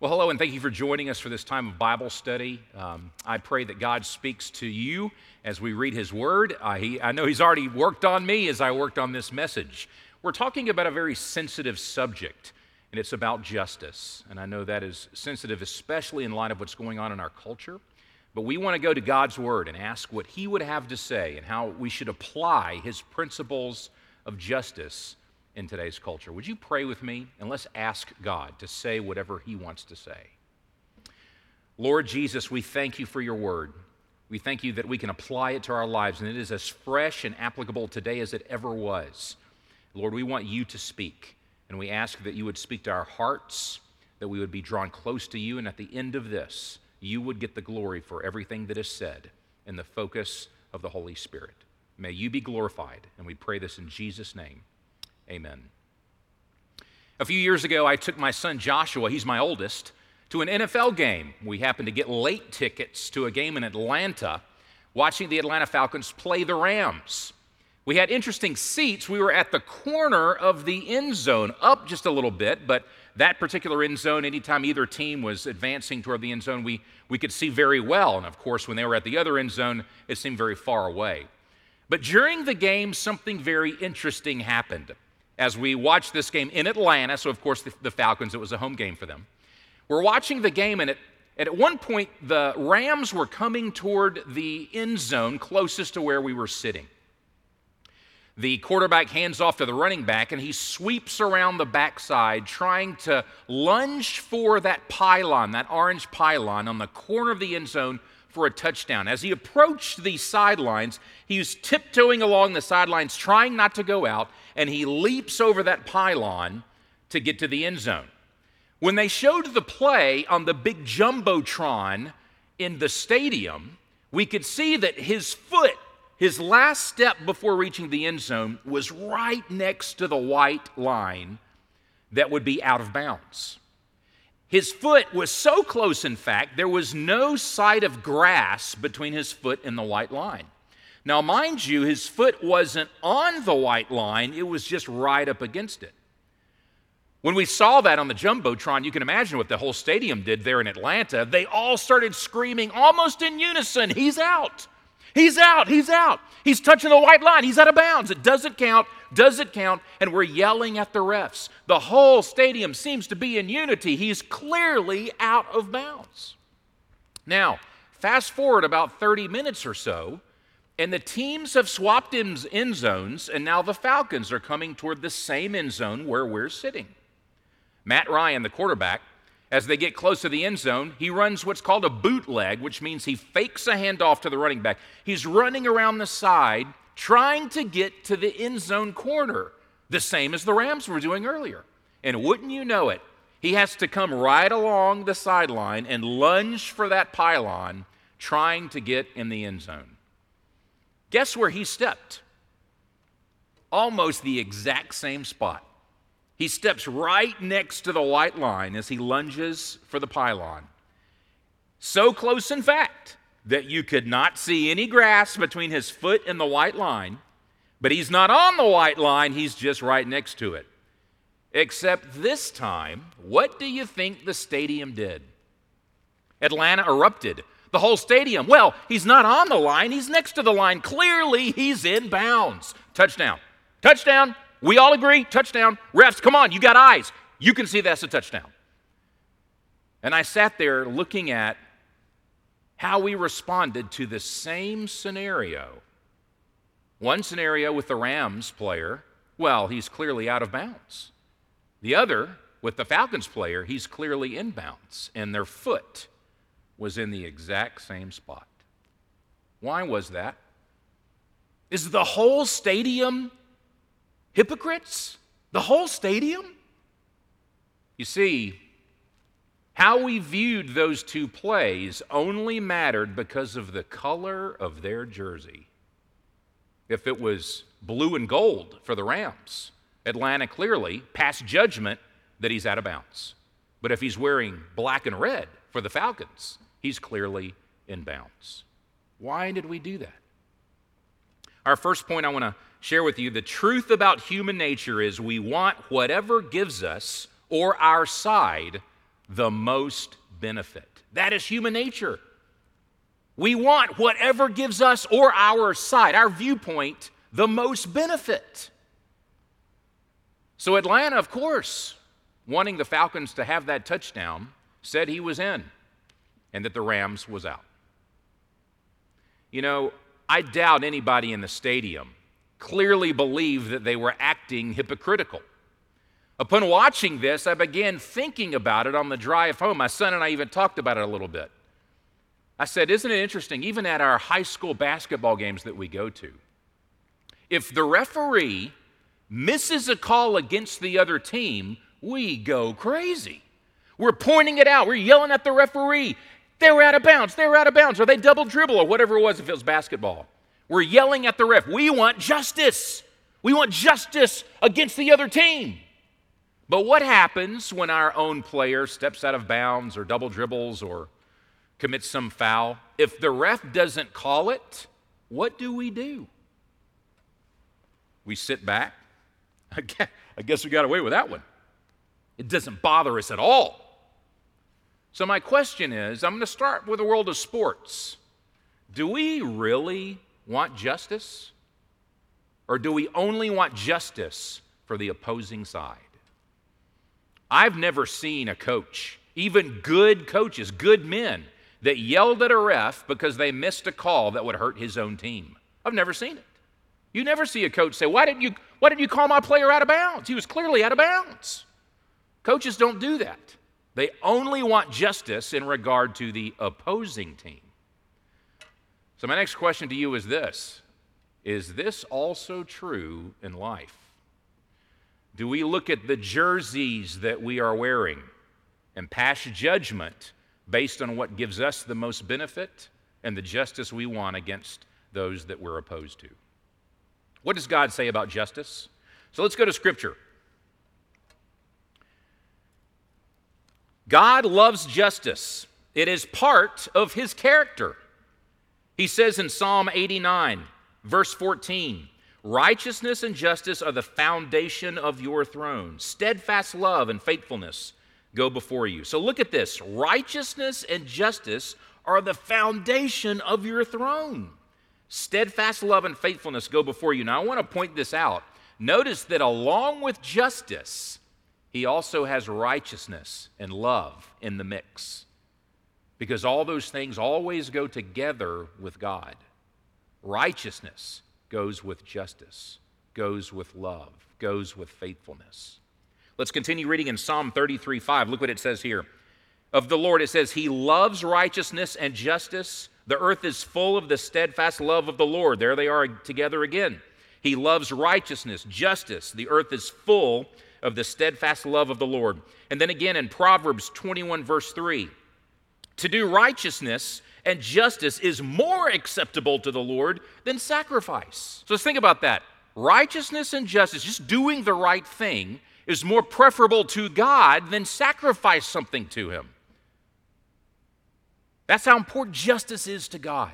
Well, hello, and thank you for joining us for this time of Bible study. Um, I pray that God speaks to you as we read His Word. Uh, he, I know He's already worked on me as I worked on this message. We're talking about a very sensitive subject, and it's about justice. And I know that is sensitive, especially in light of what's going on in our culture. But we want to go to God's Word and ask what He would have to say and how we should apply His principles of justice in today's culture. Would you pray with me and let's ask God to say whatever He wants to say? Lord Jesus, we thank you for your word. We thank you that we can apply it to our lives and it is as fresh and applicable today as it ever was. Lord, we want you to speak and we ask that you would speak to our hearts, that we would be drawn close to you, and at the end of this, you would get the glory for everything that is said in the focus of the Holy Spirit. May you be glorified, and we pray this in Jesus' name. Amen. A few years ago, I took my son Joshua, he's my oldest, to an NFL game. We happened to get late tickets to a game in Atlanta, watching the Atlanta Falcons play the Rams. We had interesting seats. We were at the corner of the end zone, up just a little bit, but that particular end zone, anytime either team was advancing toward the end zone, we, we could see very well. And of course, when they were at the other end zone, it seemed very far away. But during the game, something very interesting happened as we watched this game in Atlanta. So, of course, the, the Falcons, it was a home game for them. We're watching the game, and, it, and at one point, the Rams were coming toward the end zone closest to where we were sitting. The quarterback hands off to the running back, and he sweeps around the backside, trying to lunge for that pylon, that orange pylon on the corner of the end zone for a touchdown. As he approached the sidelines, he was tiptoeing along the sidelines, trying not to go out, and he leaps over that pylon to get to the end zone. When they showed the play on the big Jumbotron in the stadium, we could see that his foot, his last step before reaching the end zone, was right next to the white line that would be out of bounds. His foot was so close, in fact, there was no sight of grass between his foot and the white line. Now, mind you, his foot wasn't on the white line, it was just right up against it. When we saw that on the Jumbotron, you can imagine what the whole stadium did there in Atlanta. They all started screaming almost in unison, He's out! He's out! He's out! He's touching the white line! He's out of bounds! It doesn't count! Does it count? And we're yelling at the refs. The whole stadium seems to be in unity. He's clearly out of bounds. Now, fast forward about 30 minutes or so, and the teams have swapped end zones, and now the Falcons are coming toward the same end zone where we're sitting. Matt Ryan, the quarterback, as they get close to the end zone, he runs what's called a bootleg, which means he fakes a handoff to the running back. He's running around the side trying to get to the end zone corner, the same as the Rams were doing earlier. And wouldn't you know it, he has to come right along the sideline and lunge for that pylon, trying to get in the end zone. Guess where he stepped? Almost the exact same spot. He steps right next to the white line as he lunges for the pylon. So close, in fact, that you could not see any grass between his foot and the white line, but he's not on the white line, he's just right next to it. Except this time, what do you think the stadium did? Atlanta erupted. The whole stadium. Well, he's not on the line, he's next to the line. Clearly, he's in bounds. Touchdown. Touchdown. We all agree. Touchdown. Refs, come on, you got eyes. You can see that's a touchdown. And I sat there looking at how we responded to the same scenario. One scenario with the Rams player, well, he's clearly out of bounds. The other, with the Falcons player, he's clearly in bounds, and their foot was in the exact same spot. Why was that? Is the whole stadium hypocrites? The whole stadium? You see, how we viewed those two plays only mattered because of the color of their jersey. If it was blue and gold for the Rams, Atlanta clearly passed judgment that he's out of bounds. But if he's wearing black and red for the Falcons, he's clearly in bounds. Why did we do that? Our first point I want to share with you the truth about human nature is we want whatever gives us or our side the most benefit. That is human nature. We want whatever gives us or our side, our viewpoint, the most benefit. So, Atlanta, of course, wanting the Falcons to have that touchdown, said he was in and that the Rams was out. You know, I doubt anybody in the stadium clearly believed that they were acting hypocritical. Upon watching this, I began thinking about it on the drive home. My son and I even talked about it a little bit. I said, Isn't it interesting, even at our high school basketball games that we go to, if the referee misses a call against the other team, we go crazy. We're pointing it out, we're yelling at the referee. They were out of bounds, they were out of bounds, or they double dribble, or whatever it was if it was basketball. We're yelling at the ref. We want justice. We want justice against the other team. But what happens when our own player steps out of bounds or double dribbles or commits some foul? If the ref doesn't call it, what do we do? We sit back. I guess we got away with that one. It doesn't bother us at all. So, my question is I'm going to start with the world of sports. Do we really want justice? Or do we only want justice for the opposing side? I've never seen a coach, even good coaches, good men, that yelled at a ref because they missed a call that would hurt his own team. I've never seen it. You never see a coach say, Why didn't you, why didn't you call my player out of bounds? He was clearly out of bounds. Coaches don't do that. They only want justice in regard to the opposing team. So, my next question to you is this Is this also true in life? Do we look at the jerseys that we are wearing and pass judgment based on what gives us the most benefit and the justice we want against those that we're opposed to? What does God say about justice? So let's go to Scripture. God loves justice, it is part of his character. He says in Psalm 89, verse 14, Righteousness and justice are the foundation of your throne. Steadfast love and faithfulness go before you. So look at this righteousness and justice are the foundation of your throne. Steadfast love and faithfulness go before you. Now, I want to point this out. Notice that along with justice, he also has righteousness and love in the mix because all those things always go together with God. Righteousness goes with justice, goes with love, goes with faithfulness. Let's continue reading in Psalm 33 5. Look what it says here. Of the Lord, it says, He loves righteousness and justice. The earth is full of the steadfast love of the Lord. There they are together again. He loves righteousness, justice. The earth is full of the steadfast love of the Lord. And then again in Proverbs 21, verse 3 to do righteousness and justice is more acceptable to the Lord than sacrifice. So let's think about that. Righteousness and justice, just doing the right thing, is more preferable to God than sacrifice something to Him. That's how important justice is to God.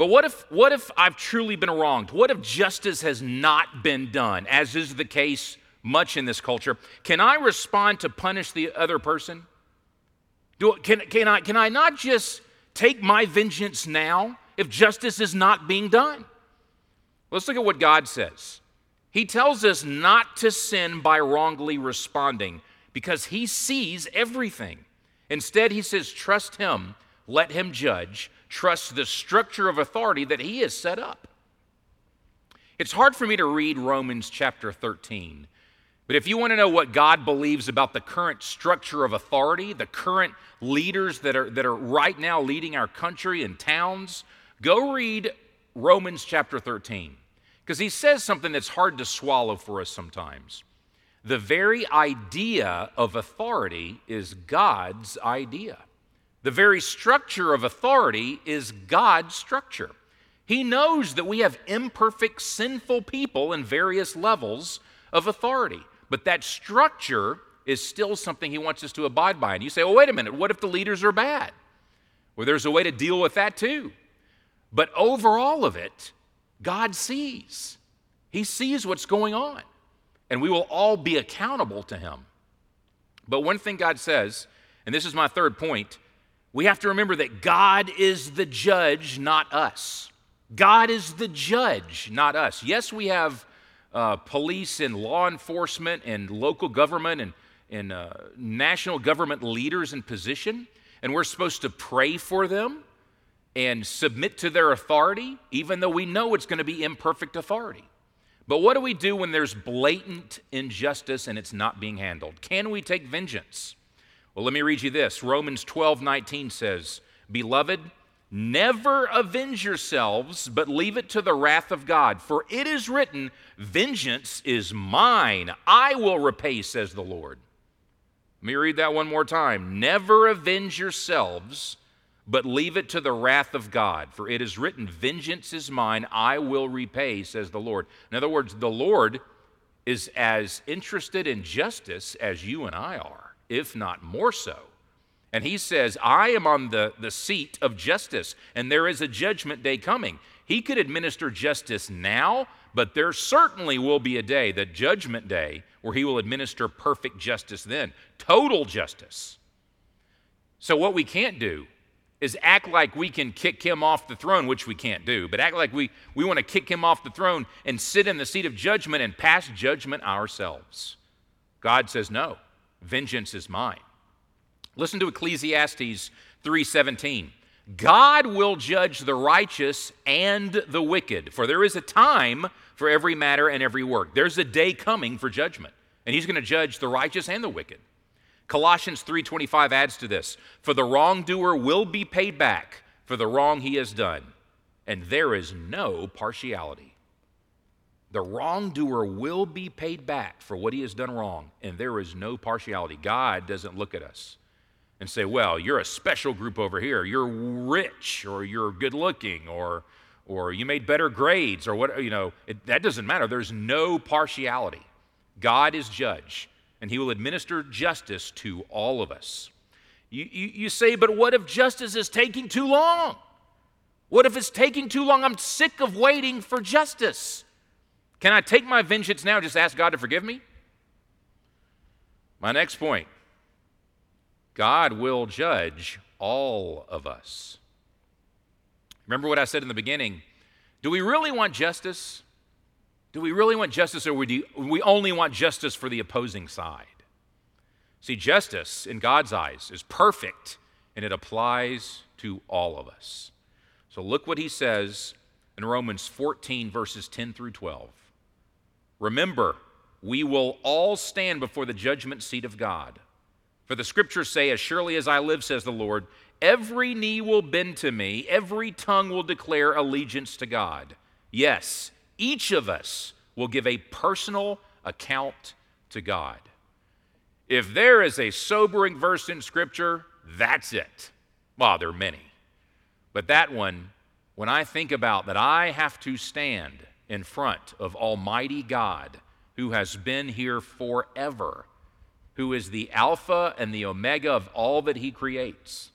But what if, what if I've truly been wronged? What if justice has not been done, as is the case much in this culture? Can I respond to punish the other person? Do, can, can, I, can I not just take my vengeance now if justice is not being done? Let's look at what God says. He tells us not to sin by wrongly responding because He sees everything. Instead, He says, trust Him, let Him judge, trust the structure of authority that He has set up. It's hard for me to read Romans chapter 13. But if you want to know what God believes about the current structure of authority, the current leaders that are, that are right now leading our country and towns, go read Romans chapter 13. Because he says something that's hard to swallow for us sometimes. The very idea of authority is God's idea. The very structure of authority is God's structure. He knows that we have imperfect, sinful people in various levels of authority, but that structure is still something he wants us to abide by. And you say, well, wait a minute, what if the leaders are bad? Well, there's a way to deal with that too. But over all of it, God sees. He sees what's going on, and we will all be accountable to him. But one thing God says, and this is my third point, we have to remember that God is the judge, not us. God is the judge, not us. Yes, we have uh, police and law enforcement and local government and, and uh, national government leaders in position, and we're supposed to pray for them and submit to their authority, even though we know it's going to be imperfect authority. But what do we do when there's blatant injustice and it's not being handled? Can we take vengeance? Well, let me read you this. Romans 12 19 says, Beloved, never avenge yourselves, but leave it to the wrath of God. For it is written, Vengeance is mine, I will repay, says the Lord. Let me read that one more time. Never avenge yourselves, but leave it to the wrath of God. For it is written, Vengeance is mine, I will repay, says the Lord. In other words, the Lord is as interested in justice as you and I are, if not more so. And he says, I am on the, the seat of justice, and there is a judgment day coming. He could administer justice now, but there certainly will be a day, the judgment day, where he will administer perfect justice then, total justice. So, what we can't do is act like we can kick him off the throne, which we can't do, but act like we, we want to kick him off the throne and sit in the seat of judgment and pass judgment ourselves. God says, No, vengeance is mine. Listen to Ecclesiastes 3:17. God will judge the righteous and the wicked, for there is a time for every matter and every work. There's a day coming for judgment, and he's going to judge the righteous and the wicked. Colossians 3:25 adds to this, for the wrongdoer will be paid back for the wrong he has done, and there is no partiality. The wrongdoer will be paid back for what he has done wrong, and there is no partiality. God doesn't look at us and say, well, you're a special group over here. You're rich, or you're good looking, or, or you made better grades, or what, you know, it, that doesn't matter. There's no partiality. God is judge and he will administer justice to all of us. You, you, you, say, but what if justice is taking too long? What if it's taking too long? I'm sick of waiting for justice. Can I take my vengeance now? Just ask God to forgive me? My next point God will judge all of us. Remember what I said in the beginning? Do we really want justice? Do we really want justice or do we only want justice for the opposing side? See, justice in God's eyes is perfect and it applies to all of us. So look what he says in Romans 14, verses 10 through 12. Remember, we will all stand before the judgment seat of God. For the scriptures say, As surely as I live, says the Lord, every knee will bend to me, every tongue will declare allegiance to God. Yes, each of us will give a personal account to God. If there is a sobering verse in Scripture, that's it. Well, there are many. But that one, when I think about that I have to stand in front of Almighty God who has been here forever, who is the Alpha and the Omega of all that He creates,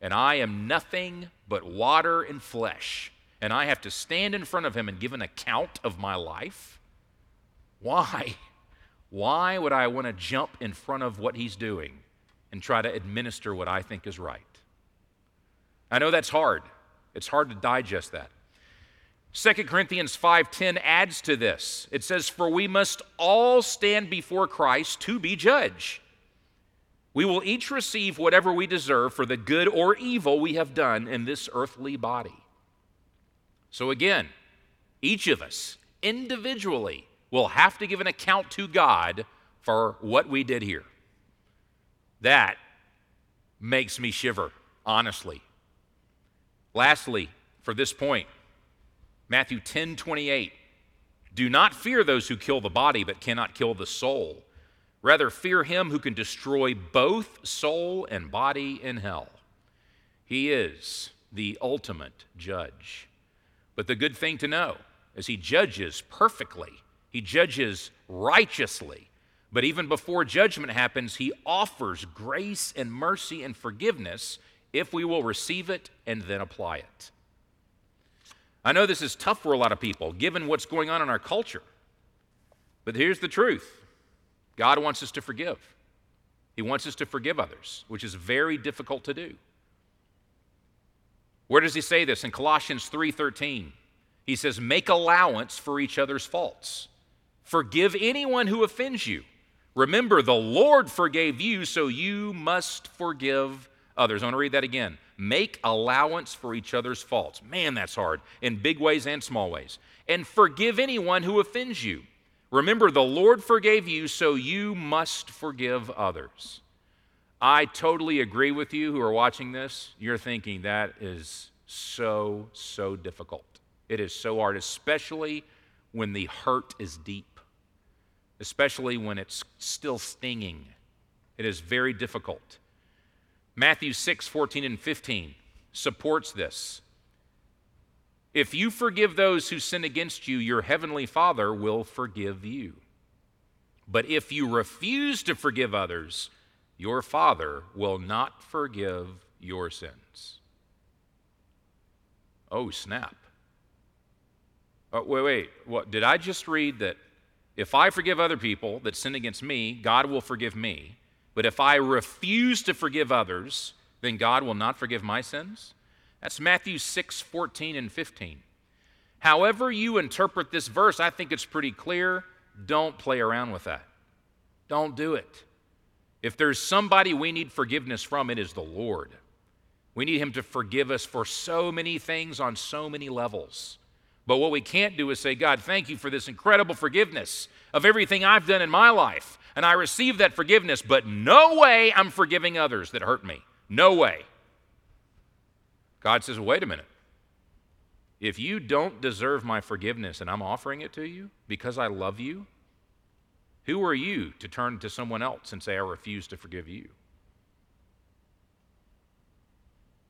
and I am nothing but water and flesh and I have to stand in front of him and give an account of my life? Why? Why would I want to jump in front of what he's doing and try to administer what I think is right? I know that's hard. It's hard to digest that. 2 Corinthians 5:10 adds to this. It says for we must all stand before Christ to be judged. We will each receive whatever we deserve for the good or evil we have done in this earthly body. So again, each of us individually will have to give an account to God for what we did here. That makes me shiver, honestly. Lastly, for this point, Matthew 10 28. Do not fear those who kill the body but cannot kill the soul. Rather, fear him who can destroy both soul and body in hell. He is the ultimate judge. But the good thing to know is he judges perfectly, he judges righteously. But even before judgment happens, he offers grace and mercy and forgiveness if we will receive it and then apply it. I know this is tough for a lot of people, given what's going on in our culture. But here's the truth God wants us to forgive. He wants us to forgive others, which is very difficult to do. Where does he say this? In Colossians 3:13. He says, "Make allowance for each other's faults. Forgive anyone who offends you. Remember, the Lord forgave you, so you must forgive others." I want to read that again. Make allowance for each other's faults. Man, that's hard in big ways and small ways. And forgive anyone who offends you. Remember, the Lord forgave you, so you must forgive others. I totally agree with you who are watching this. You're thinking that is so, so difficult. It is so hard, especially when the hurt is deep, especially when it's still stinging. It is very difficult. Matthew 6, 14, and 15 supports this. If you forgive those who sin against you, your heavenly Father will forgive you. But if you refuse to forgive others, your Father will not forgive your sins. Oh, snap. Oh, wait, wait. What, did I just read that if I forgive other people that sin against me, God will forgive me? But if I refuse to forgive others, then God will not forgive my sins? That's Matthew 6, 14 and 15. However, you interpret this verse, I think it's pretty clear. Don't play around with that. Don't do it. If there's somebody we need forgiveness from, it is the Lord. We need Him to forgive us for so many things on so many levels. But what we can't do is say, God, thank you for this incredible forgiveness of everything I've done in my life. And I receive that forgiveness, but no way I'm forgiving others that hurt me. No way. God says, wait a minute. If you don't deserve my forgiveness and I'm offering it to you because I love you, who are you to turn to someone else and say, I refuse to forgive you?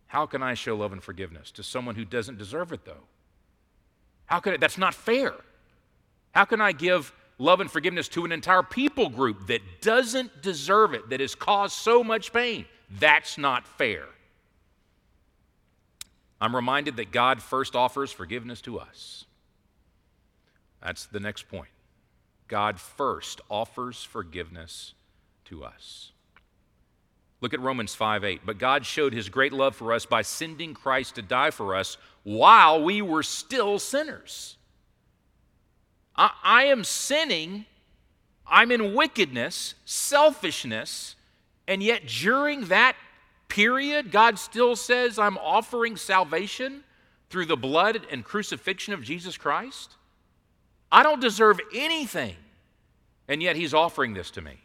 How can I show love and forgiveness to someone who doesn't deserve it, though? How can it? That's not fair. How can I give love and forgiveness to an entire people group that doesn't deserve it, that has caused so much pain? That's not fair. I'm reminded that God first offers forgiveness to us. That's the next point. God first offers forgiveness to us. Look at Romans 5 8. But God showed his great love for us by sending Christ to die for us while we were still sinners. I, I am sinning, I'm in wickedness, selfishness, and yet during that period, God still says, I'm offering salvation through the blood and crucifixion of Jesus Christ? I don't deserve anything, and yet He's offering this to me.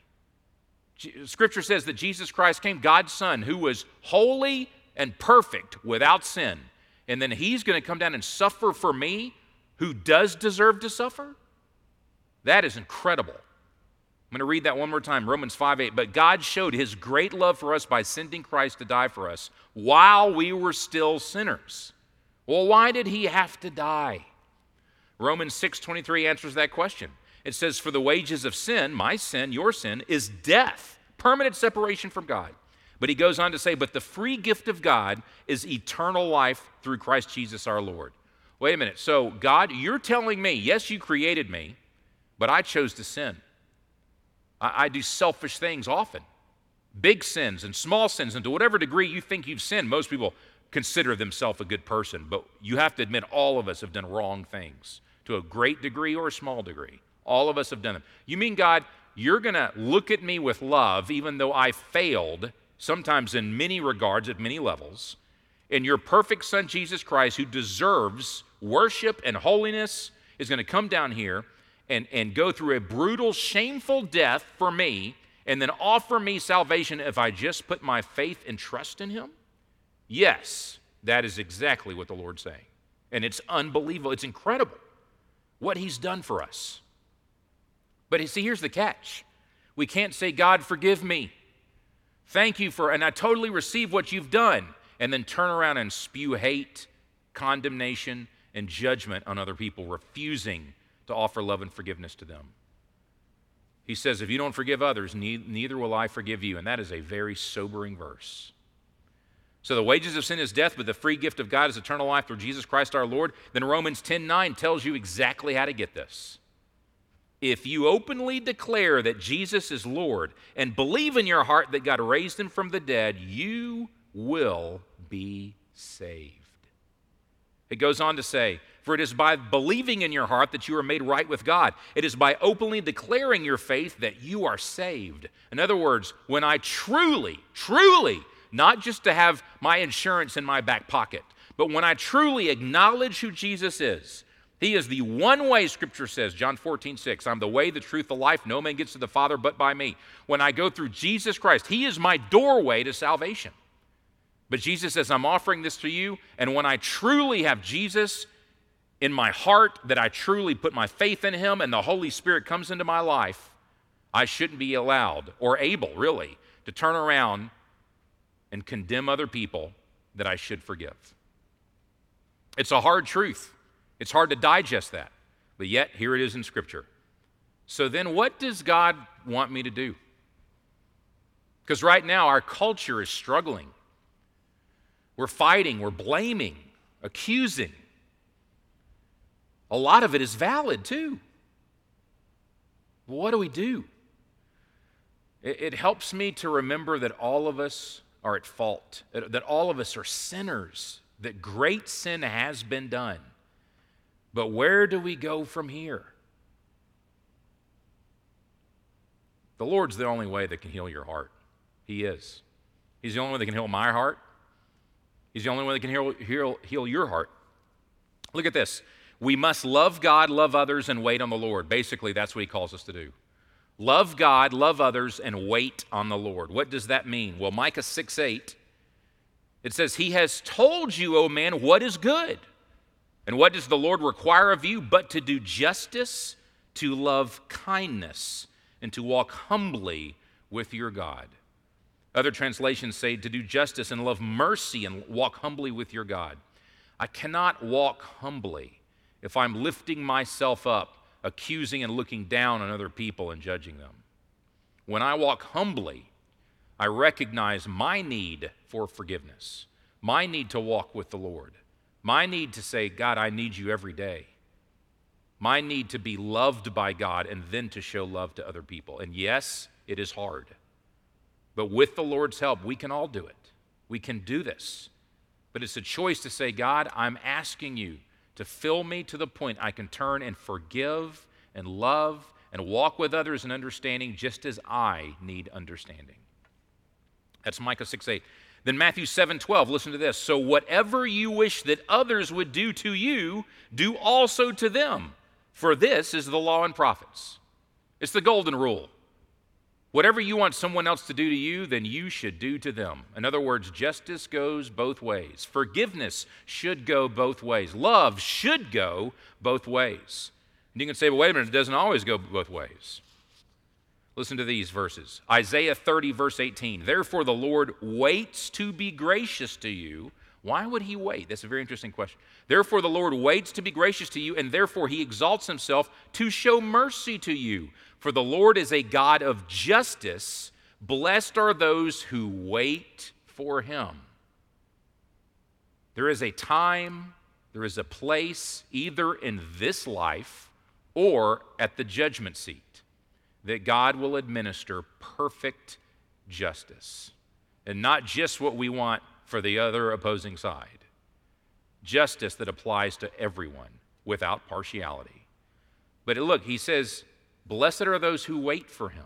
Scripture says that Jesus Christ came, God's Son, who was holy and perfect without sin, and then He's going to come down and suffer for me who does deserve to suffer? That is incredible. I'm going to read that one more time Romans 5 8. But God showed his great love for us by sending Christ to die for us while we were still sinners. Well, why did he have to die? Romans 6 23 answers that question. It says, For the wages of sin, my sin, your sin, is death, permanent separation from God. But he goes on to say, But the free gift of God is eternal life through Christ Jesus our Lord. Wait a minute. So, God, you're telling me, yes, you created me, but I chose to sin. I, I do selfish things often, big sins and small sins, and to whatever degree you think you've sinned, most people consider themselves a good person, but you have to admit all of us have done wrong things to a great degree or a small degree. All of us have done them. You mean, God, you're going to look at me with love, even though I failed, sometimes in many regards, at many levels, and your perfect Son, Jesus Christ, who deserves worship and holiness, is going to come down here and, and go through a brutal, shameful death for me and then offer me salvation if I just put my faith and trust in Him? Yes, that is exactly what the Lord's saying. And it's unbelievable. It's incredible what He's done for us. But see, here's the catch we can't say, God, forgive me. Thank you for, and I totally receive what you've done, and then turn around and spew hate, condemnation, and judgment on other people, refusing to offer love and forgiveness to them. He says, If you don't forgive others, neither will I forgive you. And that is a very sobering verse. So the wages of sin is death, but the free gift of God is eternal life through Jesus Christ our Lord. Then Romans 10 9 tells you exactly how to get this. if you openly declare that Jesus is Lord and believe in your heart that God raised him from the dead, you will be saved. It goes on to say, For it is by believing in your heart that you are made right with God. It is by openly declaring your faith that you are saved. In other words, when I truly, truly, not just to have my insurance in my back pocket, but when I truly acknowledge who Jesus is, he is the one way, Scripture says, John 14, 6. I'm the way, the truth, the life. No man gets to the Father but by me. When I go through Jesus Christ, He is my doorway to salvation. But Jesus says, I'm offering this to you. And when I truly have Jesus in my heart, that I truly put my faith in Him and the Holy Spirit comes into my life, I shouldn't be allowed or able, really, to turn around and condemn other people that I should forgive. It's a hard truth. It's hard to digest that, but yet here it is in Scripture. So then, what does God want me to do? Because right now, our culture is struggling. We're fighting, we're blaming, accusing. A lot of it is valid too. what do we do? It, it helps me to remember that all of us are at fault, that all of us are sinners, that great sin has been done. But where do we go from here? The Lord's the only way that can heal your heart. He is. He's the only one that can heal my heart. He's the only one that can heal, heal, heal your heart. Look at this. We must love God, love others, and wait on the Lord. Basically, that's what he calls us to do. Love God, love others, and wait on the Lord. What does that mean? Well, Micah 6 8, it says, He has told you, O man, what is good. And what does the Lord require of you but to do justice, to love kindness, and to walk humbly with your God? Other translations say to do justice and love mercy and walk humbly with your God. I cannot walk humbly if I'm lifting myself up, accusing and looking down on other people and judging them. When I walk humbly, I recognize my need for forgiveness, my need to walk with the Lord. My need to say, God, I need you every day. My need to be loved by God and then to show love to other people. And yes, it is hard. But with the Lord's help, we can all do it. We can do this. But it's a choice to say, God, I'm asking you to fill me to the point I can turn and forgive and love and walk with others in understanding just as I need understanding. That's Micah 6 8. Then Matthew 7 12, listen to this. So whatever you wish that others would do to you, do also to them. For this is the law and prophets. It's the golden rule. Whatever you want someone else to do to you, then you should do to them. In other words, justice goes both ways. Forgiveness should go both ways. Love should go both ways. And you can say, well, wait a minute, it doesn't always go both ways. Listen to these verses Isaiah 30, verse 18. Therefore, the Lord waits to be gracious to you. Why would he wait? That's a very interesting question. Therefore, the Lord waits to be gracious to you, and therefore he exalts himself to show mercy to you. For the Lord is a God of justice. Blessed are those who wait for him. There is a time, there is a place, either in this life or at the judgment seat that God will administer perfect justice. And not just what we want for the other opposing side, justice that applies to everyone without partiality. But look, he says, Blessed are those who wait for him.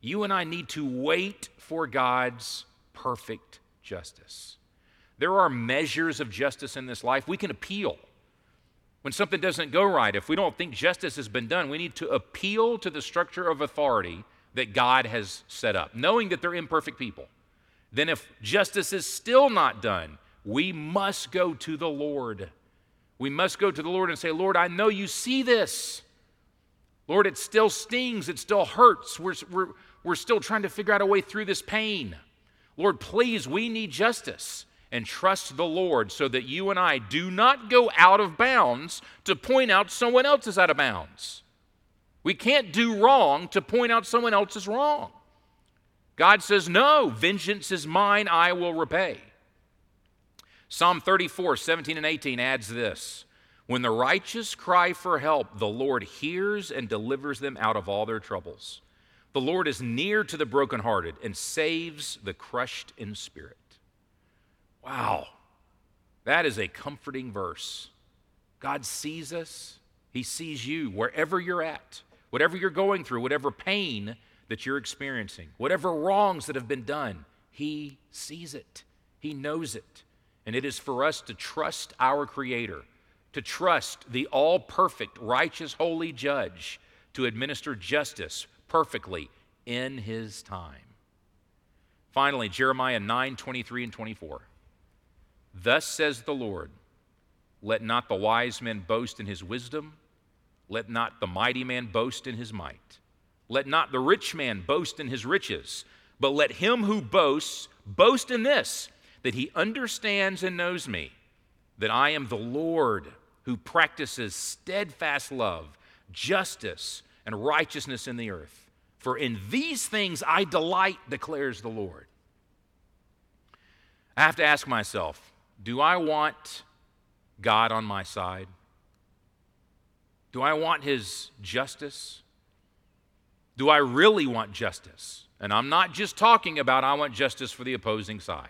You and I need to wait for God's perfect justice. There are measures of justice in this life. We can appeal. When something doesn't go right, if we don't think justice has been done, we need to appeal to the structure of authority that God has set up, knowing that they're imperfect people. Then, if justice is still not done, we must go to the Lord. We must go to the Lord and say, Lord, I know you see this. Lord, it still stings, it still hurts. We're, we're, we're still trying to figure out a way through this pain. Lord, please, we need justice and trust the Lord so that you and I do not go out of bounds to point out someone else is out of bounds. We can't do wrong to point out someone else is wrong. God says, No, vengeance is mine, I will repay. Psalm 34, 17 and 18 adds this When the righteous cry for help, the Lord hears and delivers them out of all their troubles. The Lord is near to the brokenhearted and saves the crushed in spirit. Wow, that is a comforting verse. God sees us, He sees you wherever you're at, whatever you're going through, whatever pain that you're experiencing, whatever wrongs that have been done. He sees it, He knows it. And it is for us to trust our Creator to trust the all perfect, righteous, holy judge to administer justice perfectly in his time. Finally, Jeremiah 9 23 and 24. Thus says the Lord, let not the wise man boast in his wisdom, let not the mighty man boast in his might, let not the rich man boast in his riches, but let him who boasts boast in this, that he understands and knows me, that I am the Lord who practices steadfast love, justice, and righteousness in the earth. For in these things I delight, declares the Lord. I have to ask myself do I want God on my side? Do I want His justice? Do I really want justice? And I'm not just talking about I want justice for the opposing side.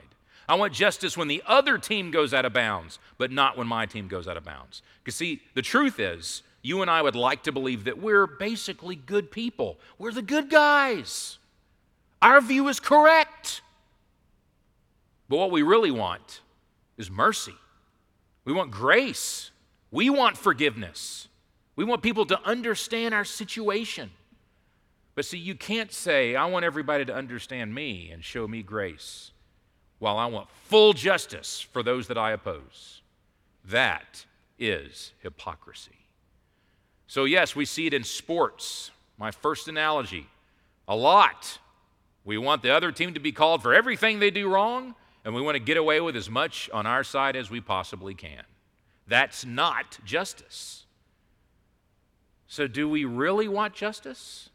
I want justice when the other team goes out of bounds, but not when my team goes out of bounds. Because, see, the truth is, you and I would like to believe that we're basically good people. We're the good guys. Our view is correct. But what we really want is mercy. We want grace. We want forgiveness. We want people to understand our situation. But see, you can't say, I want everybody to understand me and show me grace while I want full justice for those that I oppose. That is hypocrisy. So, yes, we see it in sports. My first analogy a lot. We want the other team to be called for everything they do wrong, and we want to get away with as much on our side as we possibly can. That's not justice. So, do we really want justice?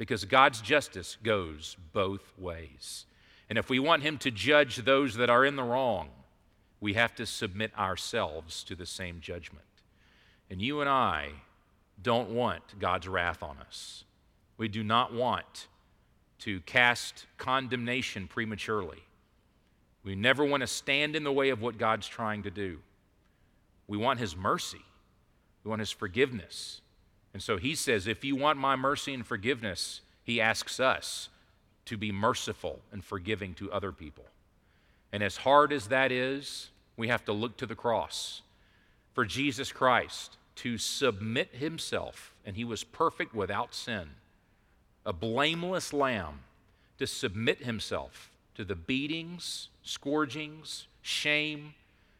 Because God's justice goes both ways. And if we want Him to judge those that are in the wrong, we have to submit ourselves to the same judgment. And you and I don't want God's wrath on us. We do not want to cast condemnation prematurely. We never want to stand in the way of what God's trying to do. We want His mercy, we want His forgiveness. And so He says, if you want my mercy and forgiveness, He asks us to be merciful and forgiving to other people. And as hard as that is, we have to look to the cross for Jesus Christ to submit himself, and he was perfect without sin, a blameless lamb, to submit himself to the beatings, scourgings, shame,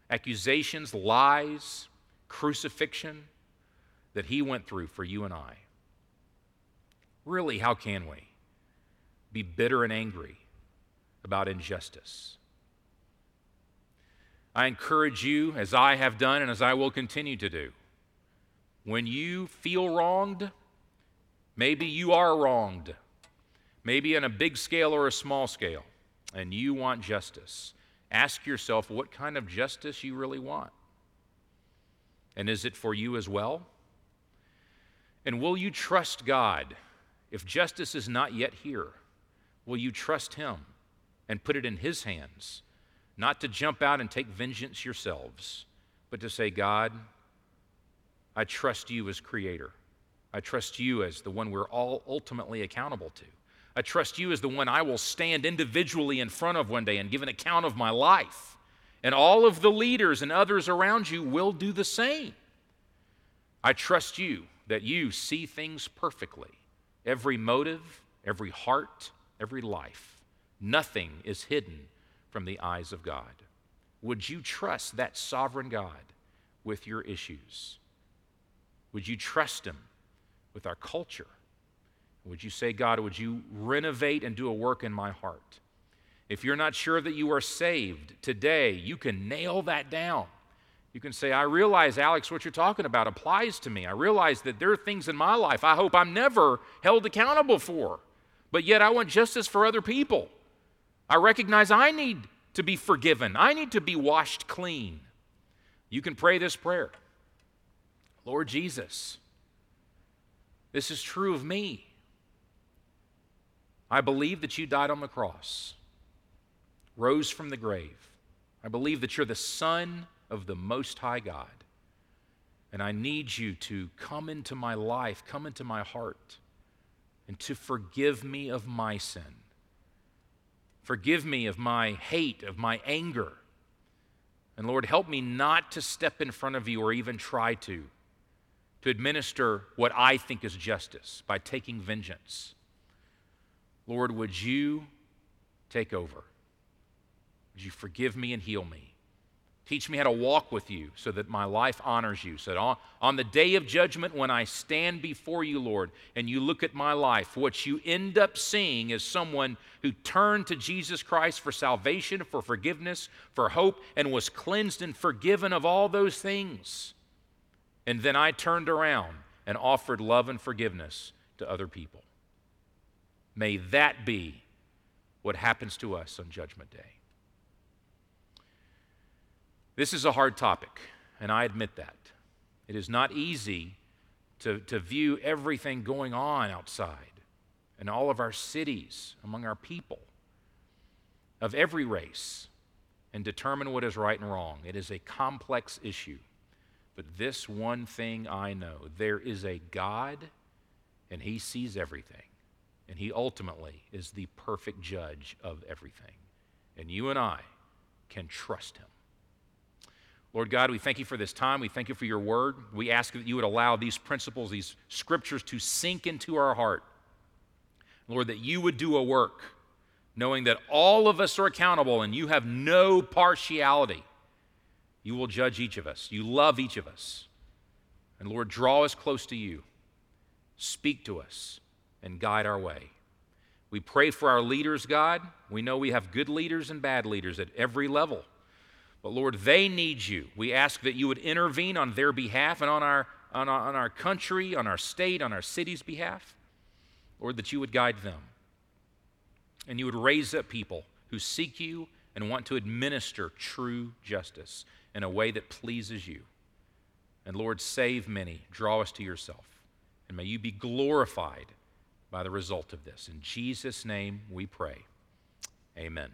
accusations, lies, crucifixion that he went through for you and I. Really, how can we? be bitter and angry about injustice. I encourage you, as I have done and as I will continue to do, when you feel wronged, maybe you are wronged, maybe on a big scale or a small scale, and you want justice, ask yourself what kind of justice you really want. And is it for you as well? And will you trust God if justice is not yet here? Will you trust Him and put it in His hands? Not to jump out and take vengeance yourselves, but to say, God, I trust you as Creator. I trust you as the one we're all ultimately accountable to. I trust you as the one I will stand individually in front of one day and give an account of my life. And all of the leaders and others around you will do the same. I trust you that you see things perfectly, every motive, every heart, every life. Nothing is hidden from the eyes of God. Would you trust that sovereign God with your issues? Would you trust Him with our culture? Would you say, God, would you renovate and do a work in my heart? If you're not sure that you are saved today, you can nail that down. You can say, I realize, Alex, what you're talking about applies to me. I realize that there are things in my life I hope I'm never held accountable for. But yet I want justice for other people. I recognize I need to be forgiven, I need to be washed clean. You can pray this prayer Lord Jesus, this is true of me. I believe that you died on the cross, rose from the grave. I believe that you're the Son of the Most High God. And I need you to come into my life, come into my heart, and to forgive me of my sin. Forgive me of my hate, of my anger. And Lord, help me not to step in front of you or even try to, to administer what I think is justice by taking vengeance. Lord, would you take over? Would you forgive me and heal me? Teach me how to walk with you so that my life honors you. So on, on the day of judgment, when I stand before you, Lord, and you look at my life, what you end up seeing is someone who turned to Jesus Christ for salvation, for forgiveness, for hope, and was cleansed and forgiven of all those things. And then I turned around and offered love and forgiveness to other people. May that be what happens to us on Judgment Day. This is a hard topic, and I admit that. It is not easy to, to view everything going on outside in all of our cities, among our people, of every race, and determine what is right and wrong. It is a complex issue. But this one thing I know there is a God, and He sees everything. And He ultimately is the perfect judge of everything. And you and I can trust Him. Lord God, we thank you for this time. We thank you for your word. We ask that you would allow these principles, these scriptures to sink into our heart. Lord, that you would do a work, knowing that all of us are accountable and you have no partiality. You will judge each of us. You love each of us. And Lord, draw us close to you. Speak to us and guide our way. We pray for our leaders, God. We know we have good leaders and bad leaders at every level. But Lord, they need you. We ask that you would intervene on their behalf and on our, on our, on our country, on our state, on our city's behalf. Lord, that you would guide them. And you would raise up people who seek you and want to administer true justice in a way that pleases you. And Lord, save many, draw us to yourself. And may you be glorified by the result of this. In Jesus' name we pray. Amen.